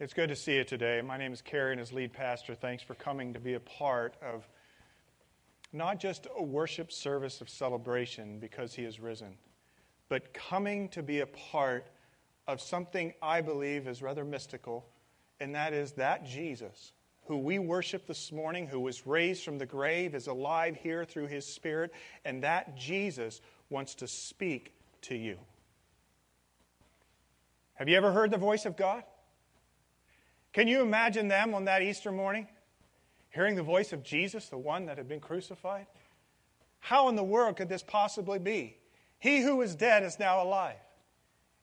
It's good to see you today. My name is and as lead pastor. Thanks for coming to be a part of not just a worship service of celebration because he has risen, but coming to be a part of something I believe is rather mystical, and that is that Jesus, who we worship this morning, who was raised from the grave, is alive here through his Spirit, and that Jesus wants to speak to you. Have you ever heard the voice of God? Can you imagine them on that Easter morning hearing the voice of Jesus, the one that had been crucified? How in the world could this possibly be? He who was dead is now alive.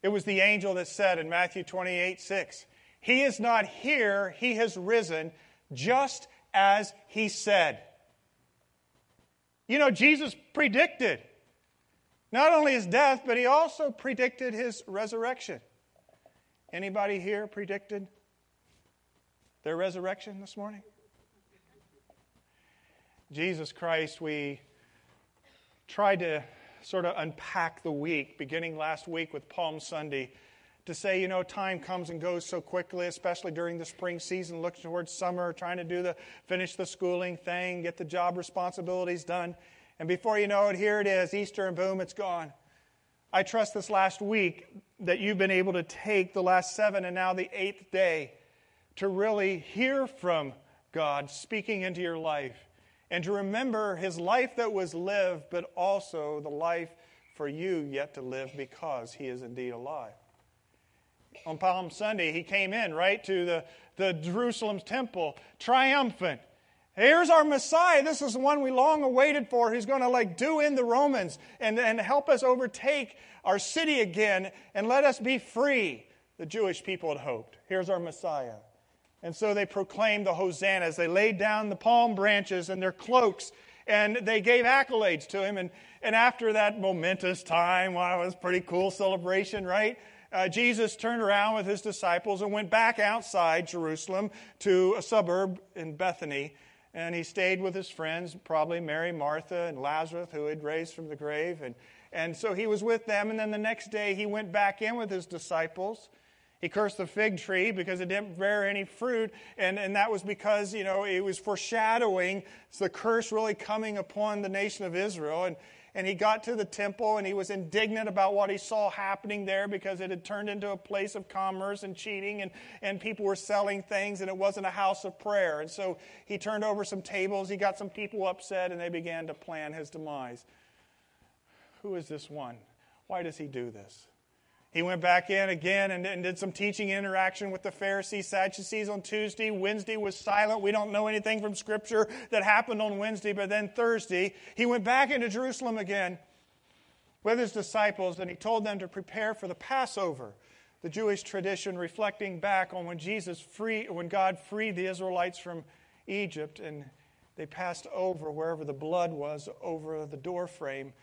It was the angel that said in Matthew 28 6, He is not here, He has risen, just as He said. You know, Jesus predicted not only his death, but he also predicted his resurrection. Anybody here predicted their resurrection this morning? Jesus Christ, we tried to sort of unpack the week, beginning last week with Palm Sunday, to say, you know, time comes and goes so quickly, especially during the spring season, looking towards summer, trying to do the finish the schooling thing, get the job responsibilities done. And before you know it, here it is, Easter, and boom, it's gone. I trust this last week that you've been able to take the last seven and now the eighth day to really hear from God speaking into your life and to remember his life that was lived, but also the life for you yet to live because he is indeed alive. On Palm Sunday, he came in, right, to the, the Jerusalem's temple, triumphant. Here's our Messiah. This is the one we long awaited for who's going to like do in the Romans and, and help us overtake our city again and let us be free. The Jewish people had hoped. Here's our Messiah. And so they proclaimed the hosannas. They laid down the palm branches and their cloaks and they gave accolades to him. And, and after that momentous time, wow, it was a pretty cool celebration, right? Uh, Jesus turned around with his disciples and went back outside Jerusalem to a suburb in Bethany. And he stayed with his friends, probably Mary, Martha, and Lazarus, who had raised from the grave. And, and so he was with them. And then the next day, he went back in with his disciples. He cursed the fig tree because it didn't bear any fruit, and, and that was because, you know, it was foreshadowing the curse really coming upon the nation of Israel. And, and he got to the temple and he was indignant about what he saw happening there because it had turned into a place of commerce and cheating, and, and people were selling things, and it wasn't a house of prayer. And so he turned over some tables, he got some people upset, and they began to plan his demise. Who is this one? Why does he do this? He went back in again and, and, did some teaching interaction with the Pharisees, Sadducees on Tuesday. Wednesday was silent. We don't know anything from Scripture that happened on Wednesday, but then Thursday, he went back into Jerusalem again with his disciples and he told them to prepare for the Passover, the Jewish tradition reflecting back on when Jesus free, when God freed the Israelites from Egypt and they passed over wherever the blood was over the doorframe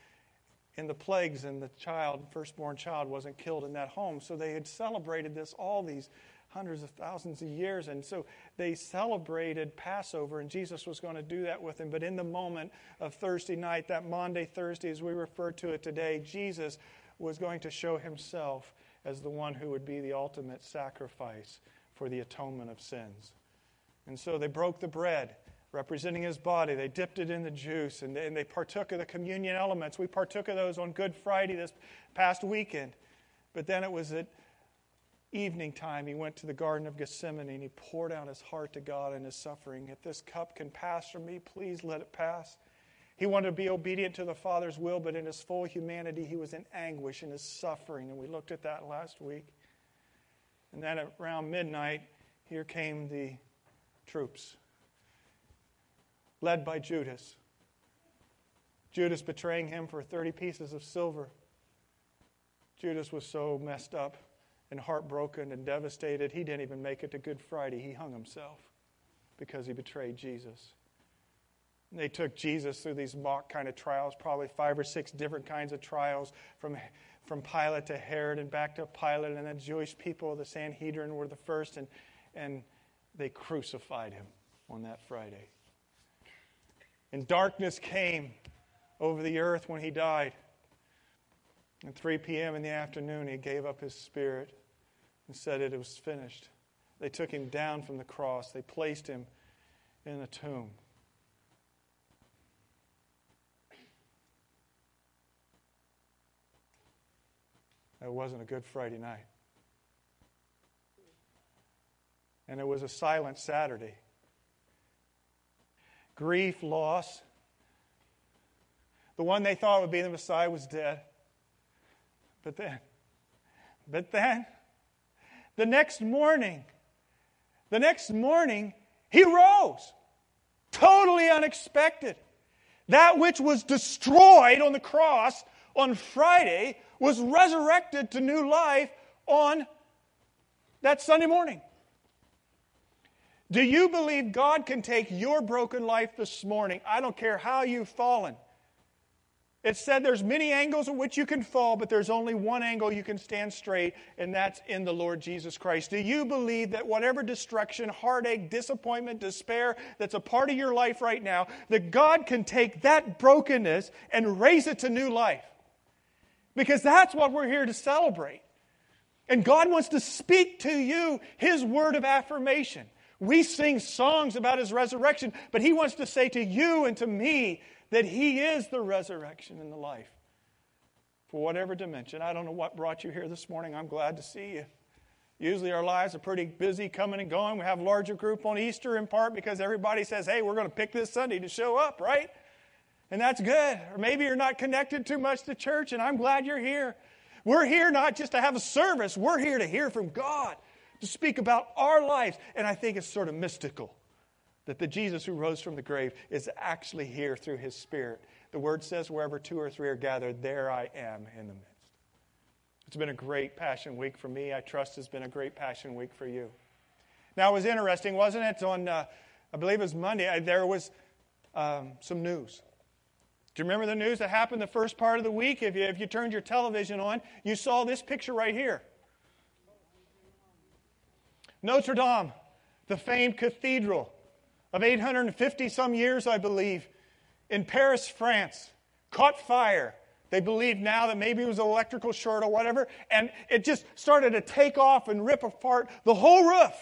in the plagues and the child, firstborn child, wasn't killed in that home. So they had celebrated this all these hundreds of thousands of years. And so they celebrated Passover, and Jesus was going to do that with them. But in the moment of Thursday night, that Maundy, Thursday, as we refer to it today, Jesus was going to show himself as the one who would be the ultimate sacrifice for the atonement of sins. And so they broke the bread representing his body. They dipped it in the juice and, and they partook of the communion elements. We partook of those on Good Friday this past weekend. But then it was at evening time, he went to the Garden of Gethsemane and he poured out his heart to God in his suffering. If this cup can pass from me, please let it pass. He wanted to be obedient to the Father's will, but in his full humanity, he was in anguish in his suffering. And we looked at that last week. And then around midnight, here came the troops led by Judas. Judas betraying him for 30 pieces of silver. Judas was so messed up and heartbroken and devastated, he didn't even make it to Good Friday. He hung himself because he betrayed Jesus. And they took Jesus through these mock kind of trials, probably five or six different kinds of trials from, from Pilate to Herod and back to Pilate. And the Jewish people, the Sanhedrin, were the first, and, and they crucified him on that Friday. And darkness came over the earth when he died. At 3 p.m. in the afternoon, he gave up his spirit and said it was finished. They took him down from the cross, they placed him in a tomb. It wasn't a good Friday night. And it was a silent Saturday. Grief, loss. The one they thought would be the Messiah was dead. But then, but then, the next morning, the next morning, he rose. Totally unexpected. That which was destroyed on the cross on Friday was resurrected to new life on that Sunday morning. Do you believe God can take your broken life this morning? I don't care how you've fallen. It said there's many angles at which you can fall, but there's only one angle you can stand straight, and that's in the Lord Jesus Christ. Do you believe that whatever destruction, heartache, disappointment, despair that's a part of your life right now, that God can take that brokenness and raise it to new life? Because that's what we're here to celebrate. And God wants to speak to you His word of affirmation. We sing songs about His resurrection, but He wants to say to you and to me that He is the resurrection and the life for whatever dimension. I don't know what brought you here this morning. I'm glad to see you. Usually our lives are pretty busy coming and going. We have a larger group on Easter in part because everybody says, hey, we're going to pick this Sunday to show up, right? And that's good. Or maybe you're not connected too much to church, and I'm glad you're here. We're here not just to have a service, we're here to hear from God, to speak about our lives. And I think it's sort of mystical that the Jesus who rose from the grave is actually here through his Spirit. The word says, wherever two or three are gathered, there I am in the midst. It's been a great Passion Week for me. I trust it's been a great Passion Week for you. Now, it was interesting, wasn't it? On, uh, I believe it was Monday, I, there was um, some news. Do you remember the news that happened the first part of the week? If you, if you turned your television on, you saw this picture right here Notre Dame, the famed cathedral of 850 some years, I believe, in Paris, France, caught fire. They believe now that maybe it was an electrical short or whatever, and it just started to take off and rip apart the whole roof.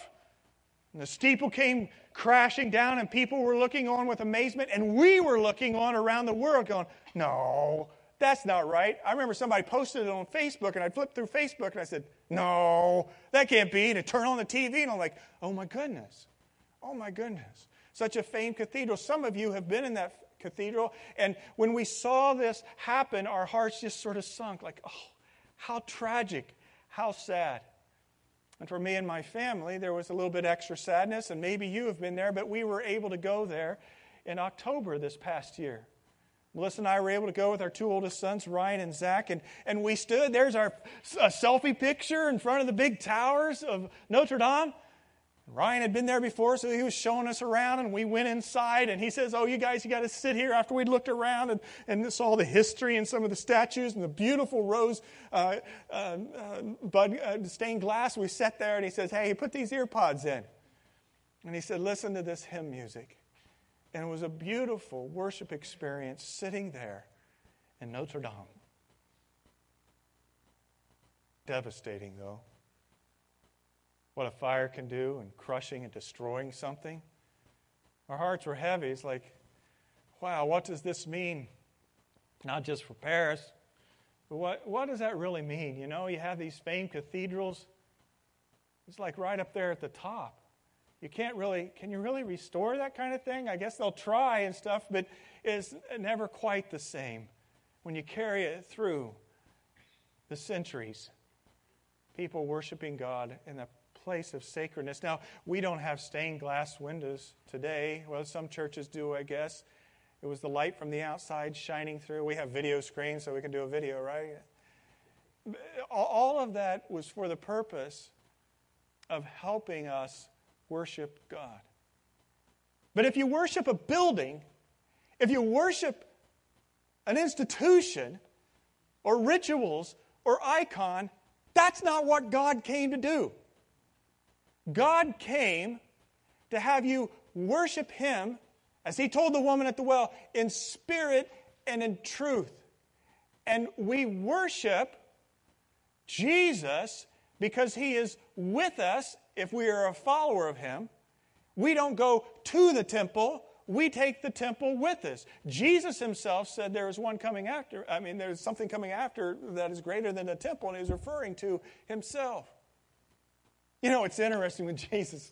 And the steeple came crashing down, and people were looking on with amazement, and we were looking on around the world going, No, that's not right. I remember somebody posted it on Facebook, and I flipped through Facebook and I said, No, that can't be. And I turned on the TV, and I'm like, Oh my goodness. Oh my goodness such a famed cathedral. Some of you have been in that cathedral, and when we saw this happen, our hearts just sort of sunk like, oh, how tragic, how sad. And for me and my family, there was a little bit extra sadness, and maybe you have been there, but we were able to go there in October this past year. Melissa and I were able to go with our two oldest sons, Ryan and Zach, and, and we stood. There's our selfie picture in front of the big towers of Notre Dame. Ryan had been there before, so he was showing us around, and we went inside, and he says, Oh, you guys, you got to sit here after we'd looked around and, and saw the history and some of the statues and the beautiful rose uh, uh, bud, uh, stained glass. We sat there, and he says, Hey, put these earpods in. And he said, Listen to this hymn music. And it was a beautiful worship experience sitting there in Notre Dame. Devastating, though what a fire can do and crushing and destroying something. Our hearts were heavy. It's like, wow, what does this mean? Not just for Paris, but what, what does that really mean? You know, you have these famed cathedrals. It's like right up there at the top. You can't really, can you really restore that kind of thing? I guess they'll try and stuff, but it's never quite the same when you carry it through the centuries. People worshiping God in the place of sacredness. Now, we don't have stained glass windows today. Well, some churches do, I guess. It was the light from the outside shining through. We have video screens, so we can do a video, right? All of that was for the purpose of helping us worship God. But if you worship a building, if you worship an institution or rituals or icon, that's not what God came to do. God came to have you worship Him, as He told the woman at the well, in spirit and in truth. And we worship Jesus because he is with us if we are a follower of him. We don't go to the temple, we take the temple with us. Jesus himself said there is one coming after, I mean, there's something coming after that is greater than the temple, and he's referring to himself. You know, it's interesting with Jesus.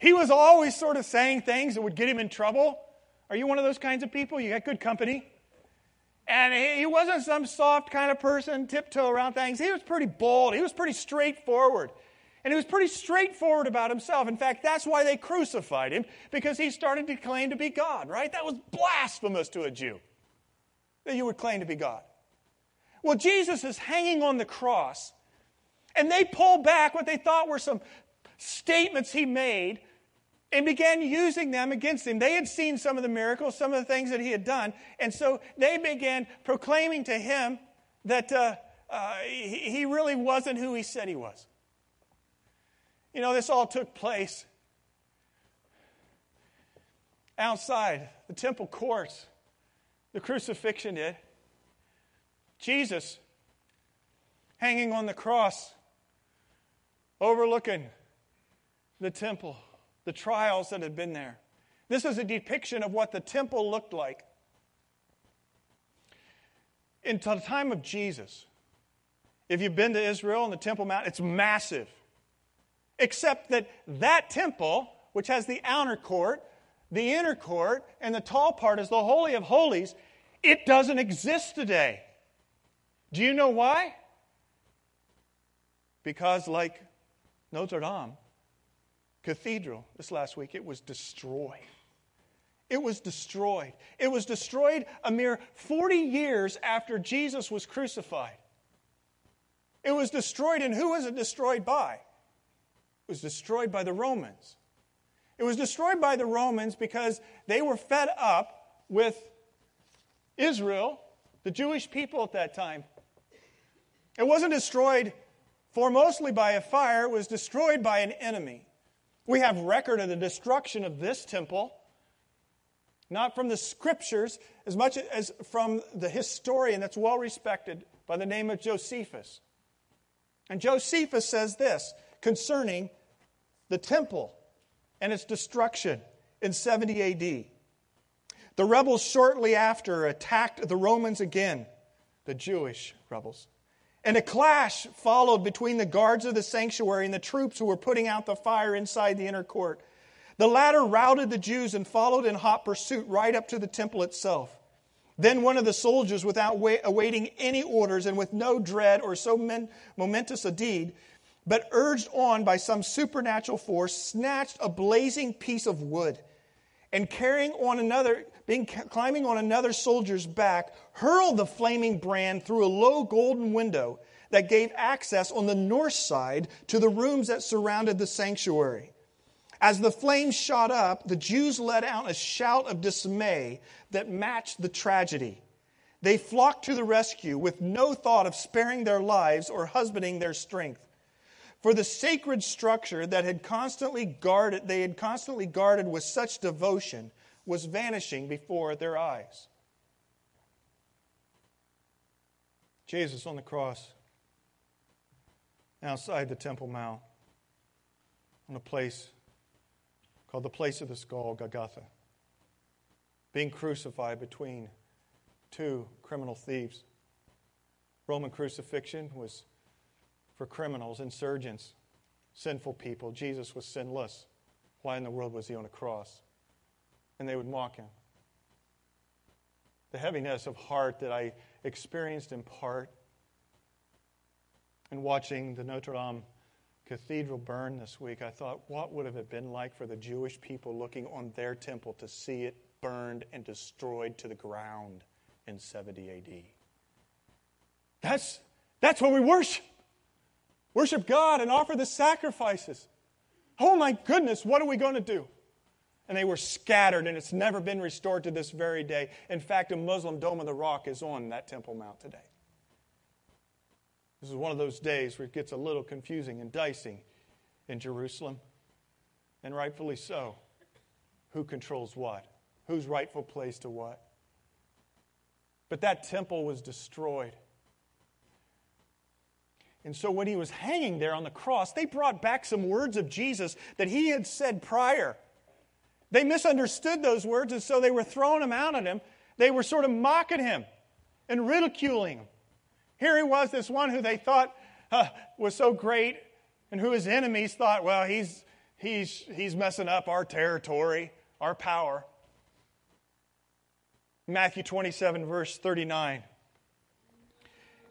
He was always sort of saying things that would get him in trouble. Are you one of those kinds of people? You got good company? And he wasn't some soft kind of person, tiptoe around things. He was pretty bold. He was pretty straightforward. And he was pretty straightforward about himself. In fact, that's why they crucified him, because he started to claim to be God, right? That was blasphemous to a Jew that you would claim to be God. Well, Jesus is hanging on the cross, and they pull back what they thought were some statements he made and began using them against him. They had seen some of the miracles, some of the things that he had done, and so they began proclaiming to him that uh, uh, he, really wasn't who he said he was. You know, this all took place outside the temple courts. The crucifixion did. Jesus hanging on the cross, overlooking the temple, the trials that had been there. This is a depiction of what the temple looked like. In the time of Jesus, if you've been to Israel and the Temple Mount, it's massive except that that temple, which has the outer court, the inner court, and the tall part is the Holy of Holies, it doesn't exist today. Do you know why? Because, like Notre Dame Cathedral this last week, it was destroyed. It was destroyed. It was destroyed a mere 40 years after Jesus was crucified. It was destroyed, and who was it destroyed by? It was destroyed by the Romans. It was destroyed by the Romans because they were fed up with Israel, the Jewish people at that time. It wasn't destroyed foremostly by a fire, it was destroyed by an enemy. We have record of the destruction of this temple, not from the scriptures as much as from the historian that's well respected by the name of Josephus. And Josephus says this concerning the temple and its destruction in 70 AD. The rebels shortly after attacked the Romans again, the Jewish rebels. And a clash followed between the guards of the sanctuary and the troops who were putting out the fire inside the inner court. The latter routed the Jews and followed in hot pursuit right up to the temple itself. Then one of the soldiers, without awaiting any orders and with no dread or so momentous a deed, but urged on by some supernatural force, snatched a blazing piece of wood and carrying on another, being climbing on another soldier's back, hurled the flaming brand through a low golden window that gave access on the north side to the rooms that surrounded the sanctuary. As the flames shot up, the Jews let out a shout of dismay that matched the tragedy. They flocked to the rescue with no thought of sparing their lives or husbanding their strength. For the sacred structure that had constantly guarded, they had constantly guarded with such devotion was vanishing before their eyes. Jesus on the cross, outside the Temple Mount, on a place called the place of the skull, Golgotha, being crucified between two criminal thieves. Roman crucifixion was for criminals, insurgents, sinful people. Jesus was sinless. Why in the world was he on a cross? And they would mock him. The heaviness of heart that I experienced in part in watching the Notre Dame Cathedral burn this week, I thought, what would have it been like for the Jewish people looking on their temple to see it burned and destroyed to the ground in 70 AD? That's, that's what we worship. Worship God and offer the sacrifices. Oh my goodness, what are we going to do? And they were scattered, and it's never been restored to this very day. In fact, a Muslim Dome of the Rock is on that Temple Mount today. This is one of those days where it gets a little confusing and dicing in Jerusalem, and rightfully so. Who controls what? Whose rightful place to what? But that temple was destroyed. And so when he was hanging there on the cross, they brought back some words of Jesus that he had said prior. They misunderstood those words, and so they were throwing them out at him. They were sort of mocking him and ridiculing him. Here he was, this one who they thought uh, was so great, and who his enemies thought, well, he's, he's, he's messing up our territory, our power. Matthew 27, verse 39.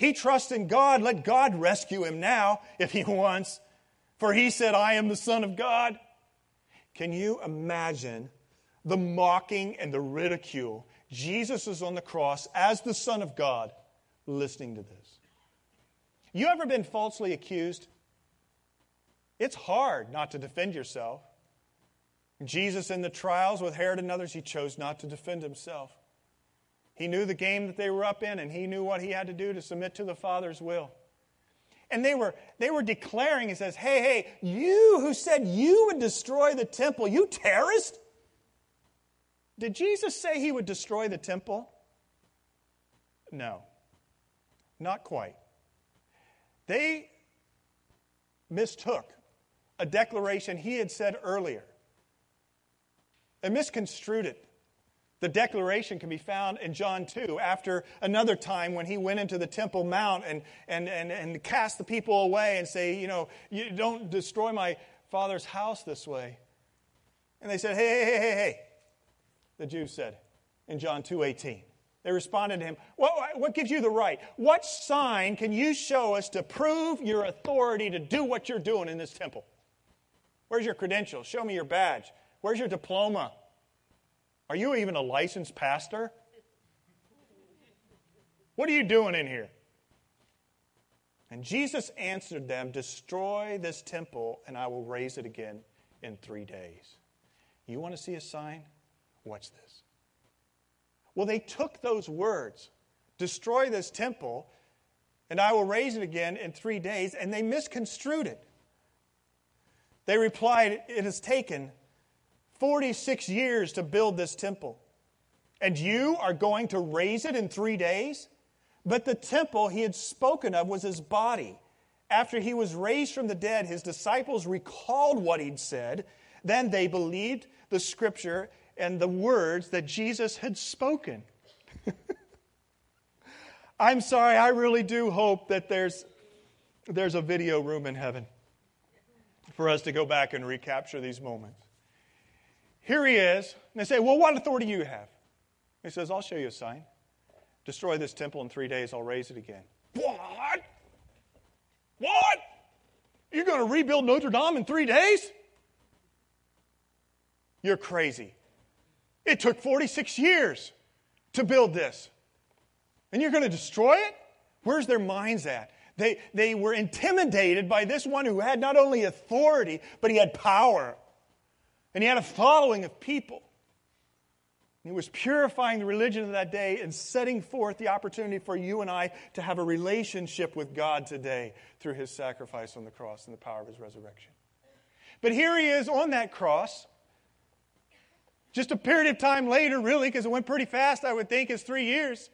He trusts in God. Let God rescue him now if he wants. For he said, I am the Son of God. Can you imagine the mocking and the ridicule? Jesus is on the cross as the Son of God, listening to this. You ever been falsely accused? It's hard not to defend yourself. Jesus, in the trials with Herod and others, he chose not to defend himself. He knew the game that they were up in, and he knew what he had to do to submit to the Father's will. And they were, they were declaring, he says, Hey, hey, you who said you would destroy the temple, you terrorist? Did Jesus say he would destroy the temple? No, not quite. They mistook a declaration he had said earlier. and misconstrued it. The declaration can be found in John 2 after another time when he went into the Temple Mount and, and, and, and cast the people away and say, you know, you don't destroy my father's house this way. And they said, hey, hey, hey, hey, hey. The Jews said in John 2.18. They responded to him, what, what gives you the right? What sign can you show us to prove your authority to do what you're doing in this temple? Where's your credentials? Show me your badge. Where's your diploma? Are you even a licensed pastor? What are you doing in here? And Jesus answered them, Destroy this temple, and I will raise it again in three days. You want to see a sign? Watch this. Well, they took those words, Destroy this temple, and I will raise it again in three days, and they misconstrued it. They replied, It is taken 46 years to build this temple. And you are going to raise it in three days? But the temple he had spoken of was his body. After he was raised from the dead, his disciples recalled what he'd said. Then they believed the scripture and the words that Jesus had spoken. I'm sorry, I really do hope that there's, there's a video room in heaven for us to go back and recapture these moments. Here he is. And they say, Well, what authority do you have? He says, I'll show you a sign. Destroy this temple in three days, I'll raise it again. What? What? You're going to rebuild Notre Dame in three days? You're crazy. It took 46 years to build this. And you're going to destroy it? Where's their minds at? They, they were intimidated by this one who had not only authority, but he had power. And he had a following of people. He was purifying the religion of that day and setting forth the opportunity for you and I to have a relationship with God today through his sacrifice on the cross and the power of his resurrection. But here he is on that cross. Just a period of time later, really, because it went pretty fast, I would think, is three years.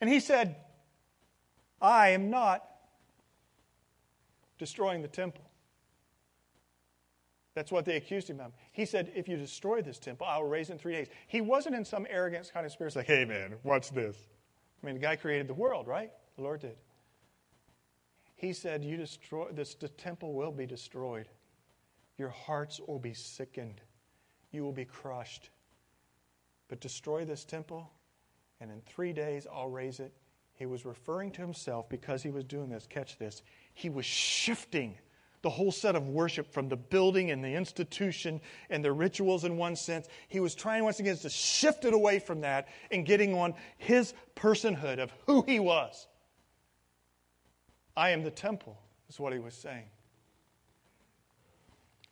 And he said, I am not destroying the temple. That's what they accused him of. He said, If you destroy this temple, I will raise it in three days. He wasn't in some arrogant kind of spirit, like, hey, man, watch this. I mean, the guy created the world, right? The Lord did. He said, You destroy this the temple will be destroyed. Your hearts will be sickened. You will be crushed. But destroy this temple, and in three days I'll raise it. He was referring to himself because he was doing this. Catch this. He was shifting the whole set of worship from the building and the institution and the rituals in one sense. He was trying once again to shift it away from that and getting on his personhood of who he was. I am the temple, is what he was saying.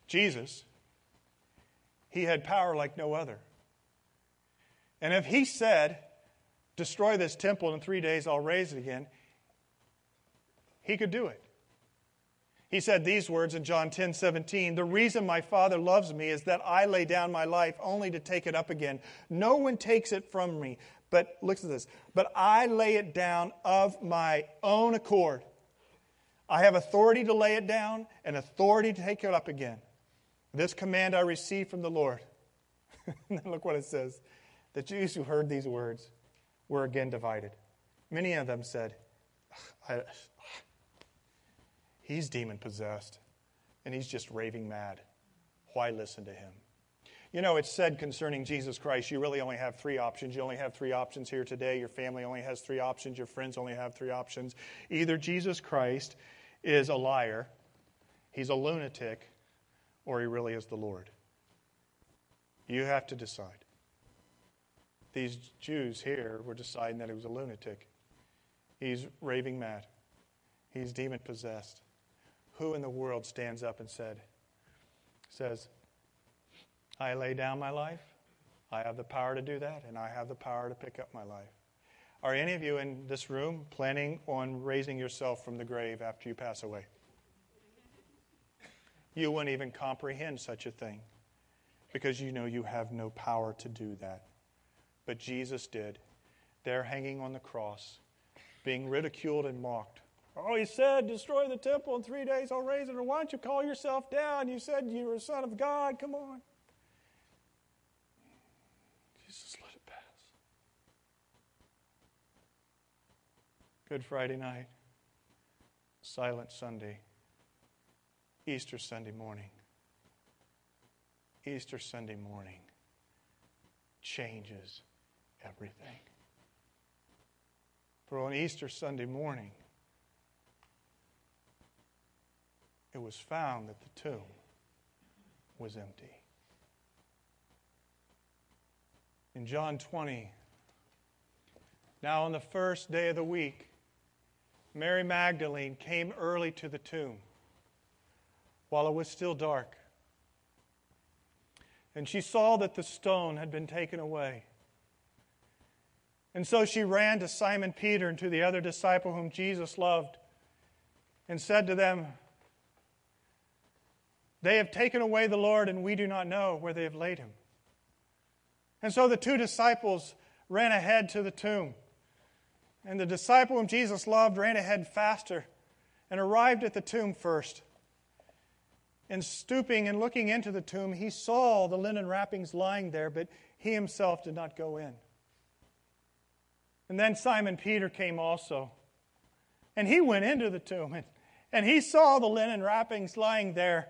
Jesus, he had power like no other. And if he said, Destroy this temple in three days, I'll raise it again, he could do it. He said these words in John 10 17 The reason my Father loves me is that I lay down my life only to take it up again. No one takes it from me. But look at this. But I lay it down of my own accord. I have authority to lay it down and authority to take it up again. This command I received from the Lord. look what it says. The Jews who heard these words were again divided. Many of them said, He's demon possessed, and he's just raving mad. Why listen to him? You know, it's said concerning Jesus Christ, you really only have three options. You only have three options here today. Your family only has three options. Your friends only have three options. Either Jesus Christ is a liar, he's a lunatic, or he really is the Lord. You have to decide. These Jews here were deciding that he was a lunatic. He's raving mad. He's demon possessed. Who in the world stands up and said, says, I lay down my life, I have the power to do that, and I have the power to pick up my life. Are any of you in this room planning on raising yourself from the grave after you pass away? You wouldn't even comprehend such a thing because you know you have no power to do that. But Jesus did. There hanging on the cross, being ridiculed and mocked. Oh, he said, destroy the temple in three days, I'll raise it. Or why don't you call yourself down? You said you were a son of God. Come on. Jesus let it pass. Good Friday night, Silent Sunday, Easter Sunday morning. Easter Sunday morning changes everything. For on Easter Sunday morning, it was found that the tomb was empty. In John 20, now on the first day of the week, Mary Magdalene came early to the tomb while it was still dark. And she saw that the stone had been taken away. And so she ran to Simon Peter and to the other disciple whom Jesus loved and said to them, They have taken away the Lord, and we do not know where they have laid him. And so the two disciples ran ahead to the tomb. And the disciple whom Jesus loved ran ahead faster and arrived at the tomb first. And stooping and looking into the tomb, he saw the linen wrappings lying there, but he himself did not go in. And then Simon Peter came also. And he went into the tomb and, and he saw the linen wrappings lying there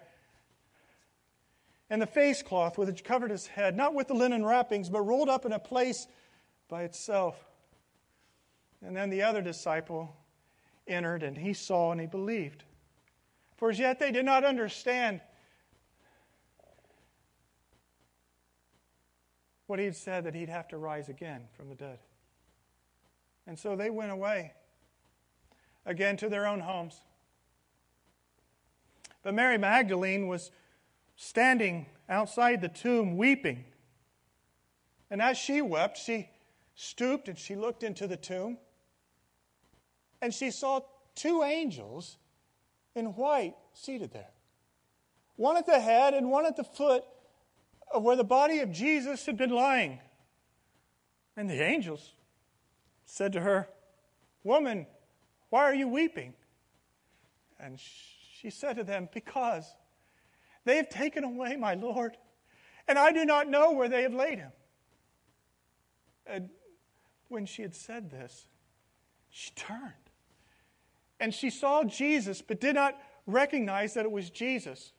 and the face cloth which covered his head, not with the linen wrappings, but rolled up in a place by itself. And then the other disciple entered and he saw and he believed. For as yet they did not understand what he had said that he'd have to rise again from the dead. And so they went away again to their own homes. But Mary Magdalene was standing outside the tomb weeping. And as she wept, she stooped and she looked into the tomb. And she saw two angels in white seated there one at the head and one at the foot of where the body of Jesus had been lying. And the angels said to her, Woman, why are you weeping? And she said to them, Because they have taken away my Lord, and I do not know where they have laid him. And when she had said this, she turned and she saw Jesus, but did not recognize that it was Jesus.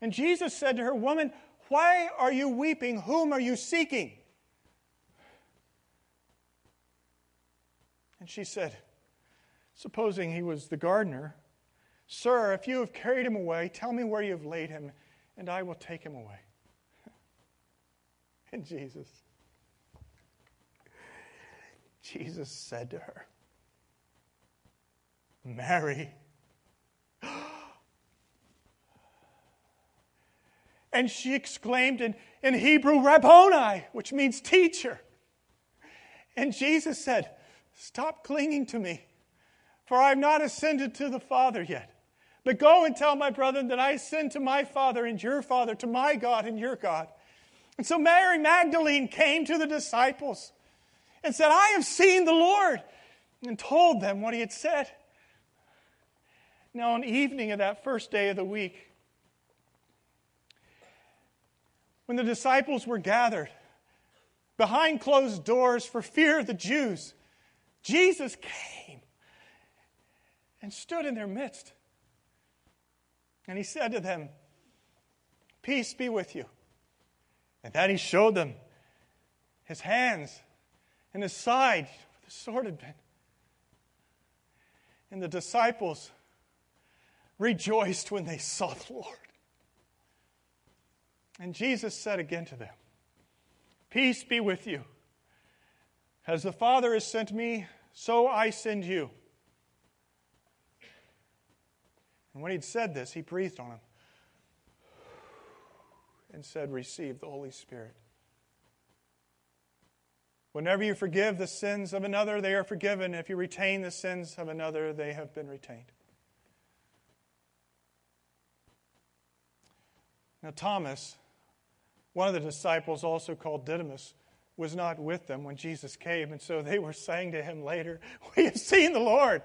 And Jesus said to her, Woman, why are you weeping? Whom are you seeking? And she said, Supposing he was the gardener, Sir, if you have carried him away, tell me where you have laid him, and I will take him away. and Jesus, Jesus said to her, Mary. And she exclaimed in, in Hebrew, Rabboni, which means teacher. And Jesus said, Stop clinging to me, for I have not ascended to the Father yet. But go and tell my brethren that I send to my Father and your Father, to my God and your God. And so Mary Magdalene came to the disciples and said, I have seen the Lord, and told them what he had said. Now, on the evening of that first day of the week, when the disciples were gathered behind closed doors for fear of the Jews, Jesus came and stood in their midst. And he said to them, Peace be with you. And then he showed them his hands and his side where the sword had been. And the disciples rejoiced when they saw the Lord. And Jesus said again to them, Peace be with you. As the Father has sent me, so I send you. And when he'd said this, he breathed on him and said, Receive the Holy Spirit. Whenever you forgive the sins of another, they are forgiven. If you retain the sins of another, they have been retained. Now, Thomas, one of the disciples, also called Didymus, was not with them when Jesus came, and so they were saying to him later, We have seen the Lord.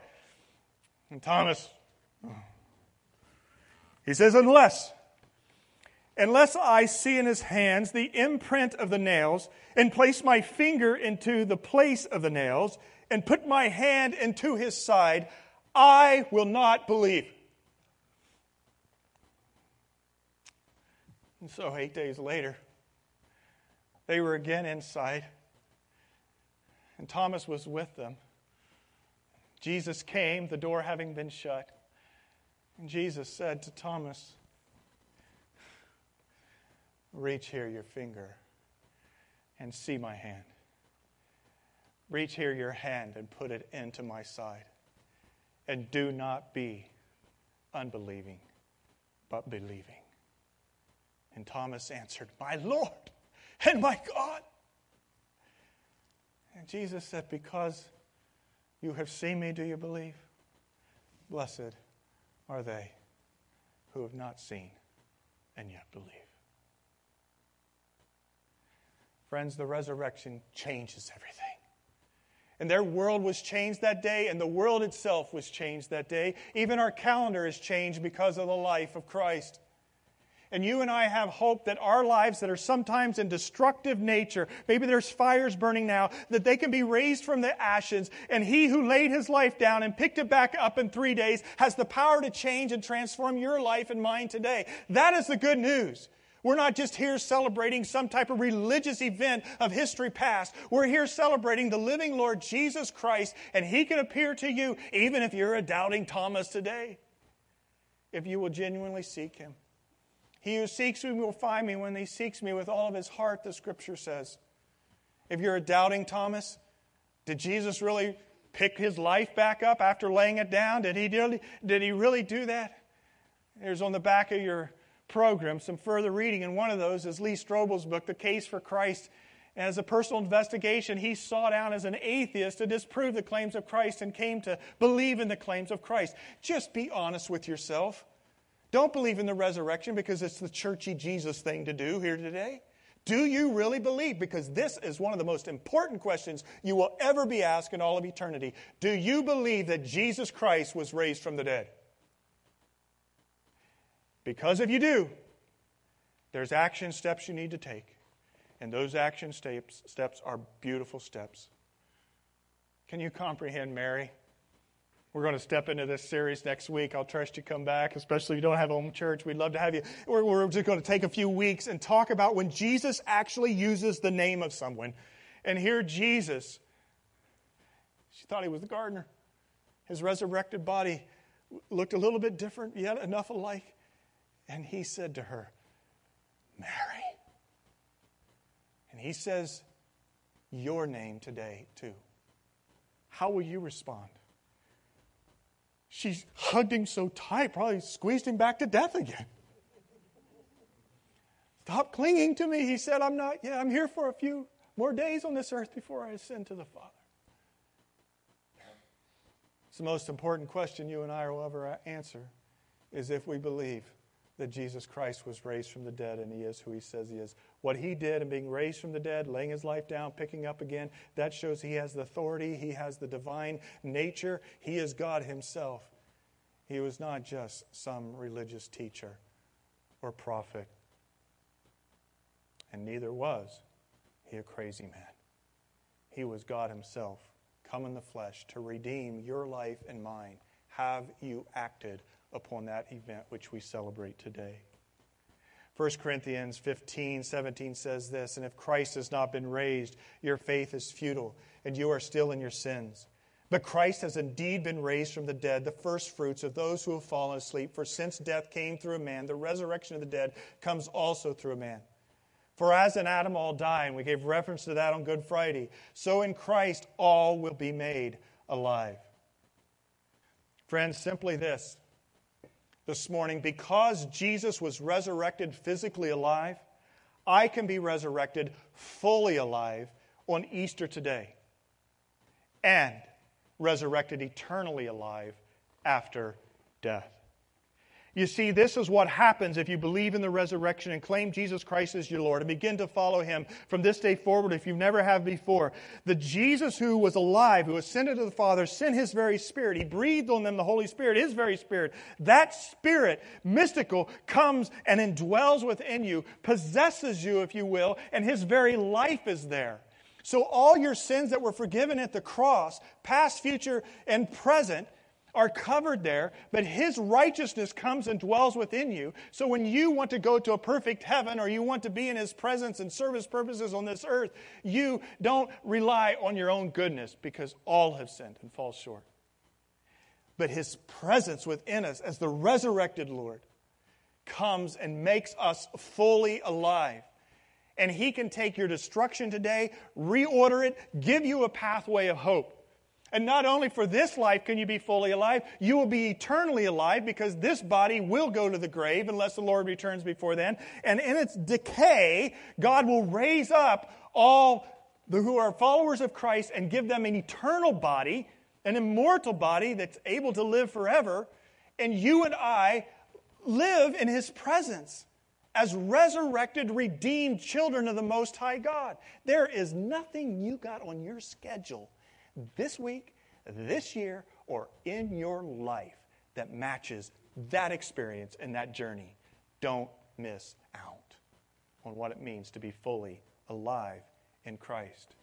And Thomas, oh, he says, Unless, unless I see in his hands the imprint of the nails, and place my finger into the place of the nails, and put my hand into his side, I will not believe. And so, eight days later, they were again inside, and Thomas was with them. Jesus came, the door having been shut. And Jesus said to Thomas, Reach here your finger and see my hand. Reach here your hand and put it into my side. And do not be unbelieving, but believing. And Thomas answered, My Lord and my God. And Jesus said, Because you have seen me, do you believe? Blessed are they who have not seen and yet believe. Friends, the resurrection changes everything. And their world was changed that day, and the world itself was changed that day. Even our calendar is changed because of the life of Christ. And you and I have hope that our lives that are sometimes in destructive nature, maybe there's fires burning now, that they can be raised from the ashes. And he who laid his life down and picked it back up in three days has the power to change and transform your life and mine today. That is the good news. We're not just here celebrating some type of religious event of history past. We're here celebrating the living Lord Jesus Christ, and He can appear to you even if you're a doubting Thomas today, if you will genuinely seek Him. He who seeks me will find me when he seeks me with all of his heart, the scripture says. If you're a doubting Thomas, did Jesus really pick his life back up after laying it down? Did he really, did he really do that? There's on the back of your program some further reading, and one of those is Lee Strobel's book, The Case for Christ. As a personal investigation, he sought out as an atheist to disprove the claims of Christ and came to believe in the claims of Christ. Just be honest with yourself. Don't believe in the resurrection because it's the churchy Jesus thing to do here today. Do you really believe? Because this is one of the most important questions you will ever be asked in all of eternity. Do you believe that Jesus Christ was raised from the dead? Because if you do, there's action steps you need to take. And those action steps, steps are beautiful steps. Can you comprehend, Mary? We're going to step into this series next week. I'll trust you come back, especially if you don't have a home church. We'd love to have you. We're, we're just going to take a few weeks and talk about when Jesus actually uses the name of someone. And here, Jesus, she thought he was the gardener. His resurrected body looked a little bit different, yet enough alike. And he said to her, Mary. And he says, Your name today, too. How will you respond? She hugged him so tight, probably squeezed him back to death again. Stop clinging to me. He said, I'm not, yeah, I'm here for a few more days on this earth before I ascend to the Father. It's the most important question you and I will ever answer is if we believe that Jesus Christ was raised from the dead and he is who he says he is. What he did in being raised from the dead, laying his life down, picking up again, that shows he has the authority, he has the divine nature, he is God himself. He was not just some religious teacher or prophet, and neither was he a crazy man. He was God himself, come in the flesh to redeem your life and mine. Have you acted upon that event which we celebrate today. 1 Corinthians 15, 17 says this And if Christ has not been raised, your faith is futile, and you are still in your sins. But Christ has indeed been raised from the dead, the firstfruits of those who have fallen asleep. For since death came through a man, the resurrection of the dead comes also through a man. For as in Adam all die, and we gave reference to that on Good Friday, so in Christ all will be made alive. Friends, simply this this morning because Jesus was resurrected physically alive, I can be resurrected fully alive on Easter today and resurrected eternally alive after death. You see, this is what happens if you believe in the resurrection and claim Jesus Christ as your Lord and begin to follow him from this day forward if you never have before. The Jesus who was alive, who ascended to the Father, sent his very Spirit. He breathed on them the Holy Spirit, his very Spirit. That Spirit, mystical, comes and indwells within you, possesses you, if you will, and his very life is there. So all your sins that were forgiven at the cross, past, future, and present, are covered there, but His righteousness comes and dwells within you. So when you want to go to a perfect heaven or you want to be in His presence and serve His purposes on this earth, you don't rely on your own goodness because all have sinned and fall short. But His presence within us as the resurrected Lord comes and makes us fully alive. And He can take your destruction today, reorder it, give you a pathway of hope. And not only for this life can you be fully alive, you will be eternally alive because this body will go to the grave unless the Lord returns before then. And in its decay, God will raise up all the, who are followers of Christ and give them an eternal body, an immortal body that's able to live forever. And you and I live in His presence as resurrected, redeemed children of the Most High God. There is nothing you got on your schedule this week, this year, or in your life that matches that experience and that journey. Don't miss out on what it means to be fully alive in Christ.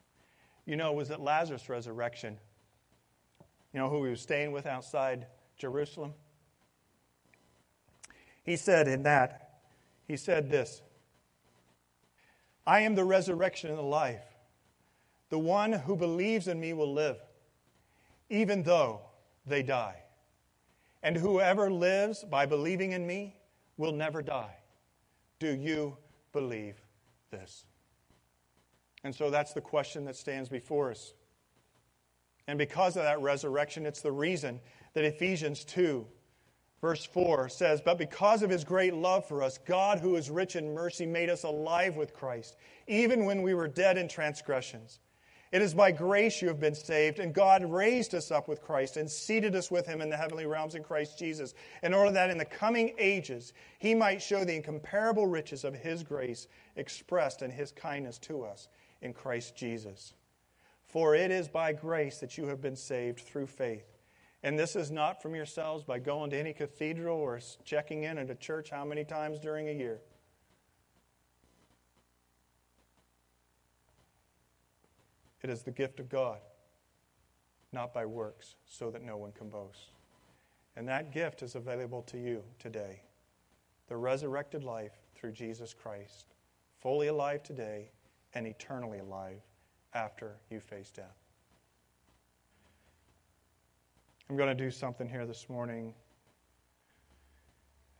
You know, it was at Lazarus' resurrection, you know who he was staying with outside Jerusalem? He said in that, he said this I am the resurrection and the life. The one who believes in me will live, even though they die. And whoever lives by believing in me will never die. Do you believe this? And so that's the question that stands before us. And because of that resurrection, it's the reason that Ephesians 2, verse 4 says, But because of his great love for us, God, who is rich in mercy, made us alive with Christ, even when we were dead in transgressions. It is by grace you have been saved, and God raised us up with Christ and seated us with him in the heavenly realms in Christ Jesus, in order that in the coming ages he might show the incomparable riches of his grace expressed in his kindness to us in Christ Jesus. For it is by grace that you have been saved through faith. And this is not from yourselves by going to any cathedral or checking in at a church how many times during a year. It is the gift of God, not by works, so that no one can boast. And that gift is available to you today the resurrected life through Jesus Christ, fully alive today and eternally alive after you face death. I'm going to do something here this morning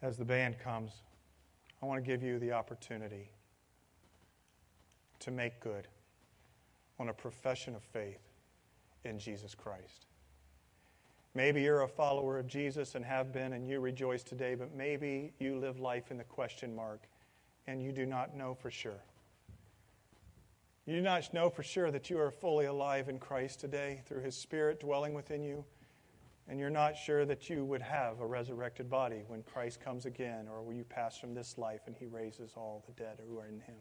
As the band comes, I want to give you the opportunity to make good on a profession of faith in Jesus Christ. Maybe you're a follower of Jesus and have been, and you rejoice today, but maybe you live life in the question mark and you do not know for sure. You do not know for sure that you are fully alive in Christ today through His Spirit dwelling within you, and you're not sure that you would have a resurrected body when Christ comes again or when you pass from this life and He raises all the dead who are in Him.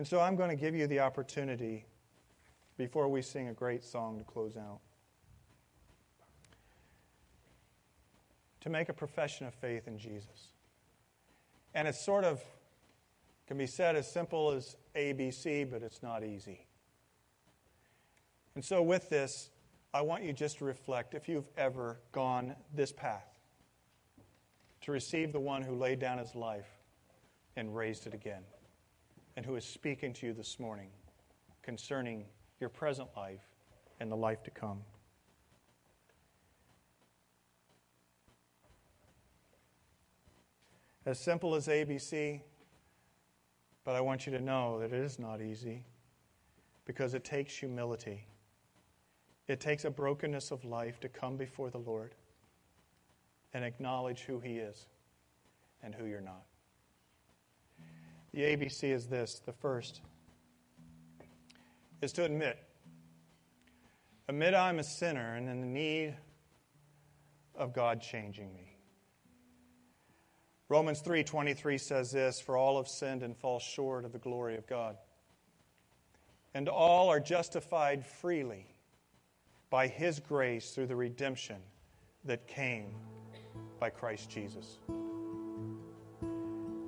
And so I'm going to give you the opportunity before we sing a great song to close out to make a profession of faith in Jesus. And it's sort of can be said as simple as ABC, but it's not easy. And so, with this, I want you just to reflect if you've ever gone this path to receive the one who laid down his life and raised it again, and who is speaking to you this morning concerning your present life and the life to come. As simple as ABC, but I want you to know that it is not easy because it takes humility. It takes a brokenness of life to come before the Lord and acknowledge who He is and who you're not. The ABC is this the first is to admit. Admit I'm a sinner and in the need of God changing me. Romans 3:23 says this, for all have sinned and fall short of the glory of God. And all are justified freely by his grace through the redemption that came by Christ Jesus.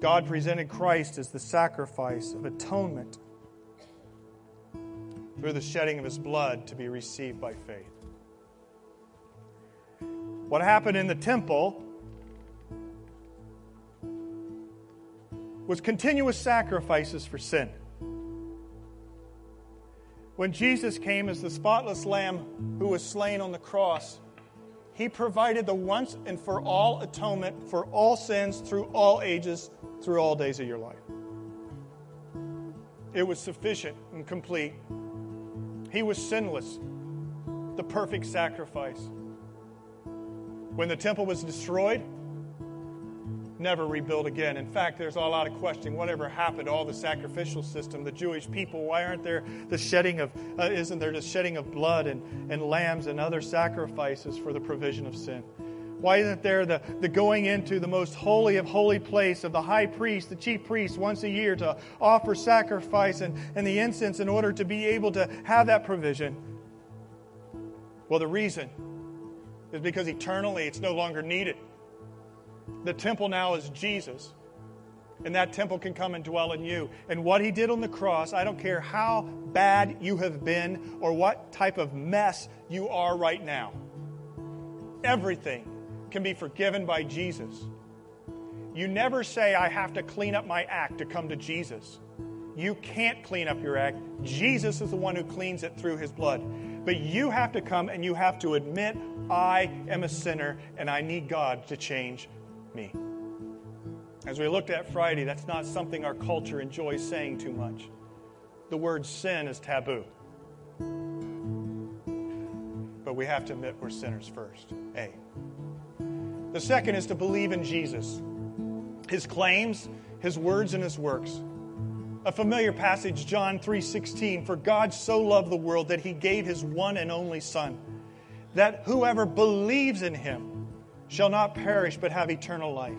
God presented Christ as the sacrifice of atonement through the shedding of his blood to be received by faith. What happened in the temple was continuous sacrifices for sin. When Jesus came as the spotless lamb who was slain on the cross, he provided the once and for all atonement for all sins through all ages, through all days of your life. It was sufficient and complete. He was sinless, the perfect sacrifice. When the temple was destroyed, never rebuilt again. In fact, there's a lot of questioning whatever happened to all the sacrificial system, the Jewish people. Why aren't there the shedding of, uh, isn't there the shedding of blood and, and lambs and other sacrifices for the provision of sin? Why isn't there the, the going into the most holy of holy place of the high priest, the chief priest, once a year to offer sacrifice and, and the incense in order to be able to have that provision? Well, the reason is because eternally it's no longer needed. The temple now is Jesus. And that temple can come and dwell in you. And what he did on the cross, I don't care how bad you have been or what type of mess you are right now, everything can be forgiven by Jesus. You never say, I have to clean up my act to come to Jesus. You can't clean up your act. Jesus is the one who cleans it through his blood. But you have to come and you have to admit, I am a sinner and I need God to change me. As we looked at Friday, that's not something our culture enjoys saying too much. The word sin is taboo. But we have to admit we're sinners first. A. The second is to believe in Jesus, his claims, his words, and his works. A familiar passage, John 3:16, for God so loved the world that he gave his one and only son, that whoever believes in him shall not perish but have eternal life.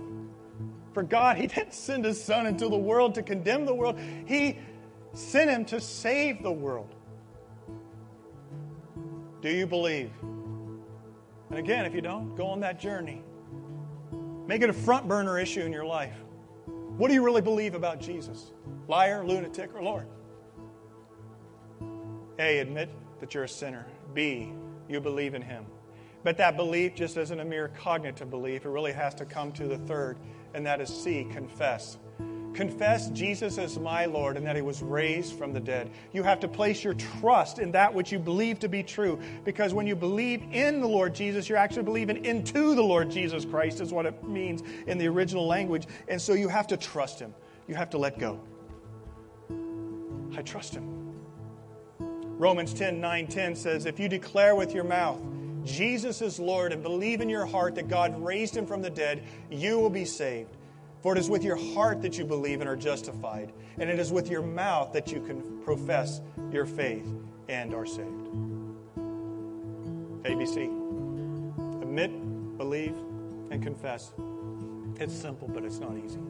For God, He didn't send His Son into the world to condemn the world, He sent Him to save the world. Do you believe? And again, if you don't, go on that journey. Make it a front burner issue in your life. What do you really believe about Jesus? Liar, lunatic, or Lord? A, admit that you're a sinner. B, you believe in Him. But that belief just isn't a mere cognitive belief. It really has to come to the third, and that is C, confess. Confess Jesus as my Lord and that he was raised from the dead. You have to place your trust in that which you believe to be true because when you believe in the Lord Jesus, you're actually believing into the Lord Jesus Christ, is what it means in the original language. And so you have to trust him. You have to let go. I trust him. Romans 10 9 10 says, If you declare with your mouth, Jesus is Lord, and believe in your heart that God raised him from the dead, you will be saved. For it is with your heart that you believe and are justified, and it is with your mouth that you can profess your faith and are saved. ABC Admit, believe, and confess. It's simple, but it's not easy.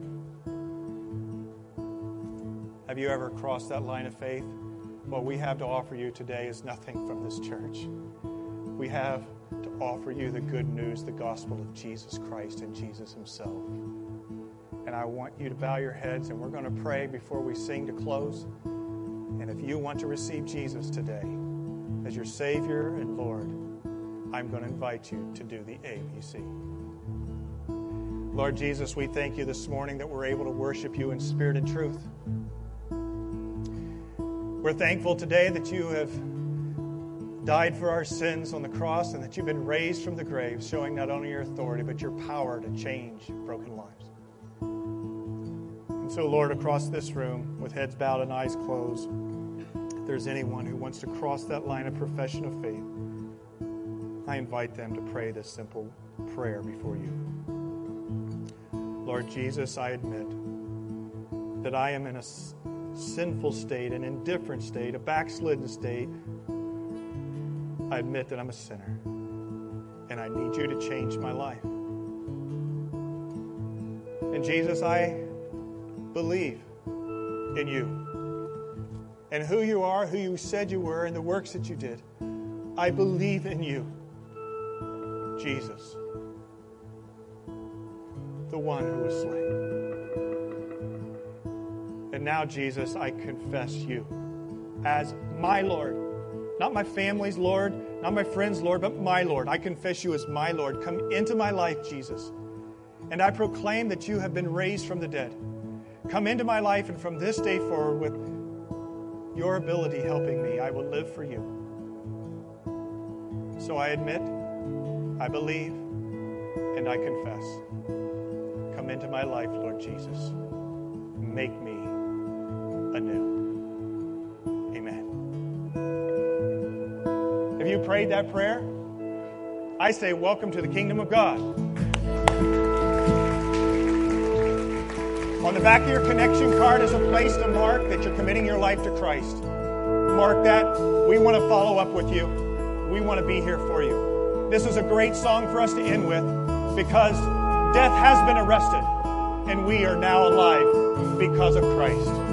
Have you ever crossed that line of faith? What we have to offer you today is nothing from this church. We have to offer you the good news, the gospel of Jesus Christ and Jesus Himself. And I want you to bow your heads, and we're going to pray before we sing to close. And if you want to receive Jesus today as your Savior and Lord, I'm going to invite you to do the ABC. Lord Jesus, we thank you this morning that we're able to worship you in spirit and truth. We're thankful today that you have died for our sins on the cross and that you've been raised from the grave, showing not only your authority, but your power to change broken so, Lord, across this room, with heads bowed and eyes closed, if there's anyone who wants to cross that line of profession of faith, I invite them to pray this simple prayer before you. Lord Jesus, I admit that I am in a sinful state, an indifferent state, a backslidden state. I admit that I'm a sinner and I need you to change my life. And Jesus, I believe in you and who you are, who you said you were, and the works that you did. I believe in you, Jesus, the one who was slain. And now, Jesus, I confess you as my Lord. Not my family's Lord, not my friend's Lord, but my Lord. I confess you as my Lord. Come into my life, Jesus. And I proclaim that you have been raised from the dead. Come into my life, and from this day forward, with your ability helping me, I will live for you. So I admit, I believe, and I confess. Come into my life, Lord Jesus. Make me anew. Amen. Have you prayed that prayer, I say, Welcome to the kingdom of God. On the back of your connection card is a place to mark that you're committing your life to Christ. Mark that. We want to follow up with you. We want to be here for you. This is a great song for us to end with because death has been arrested and we are now alive because of Christ.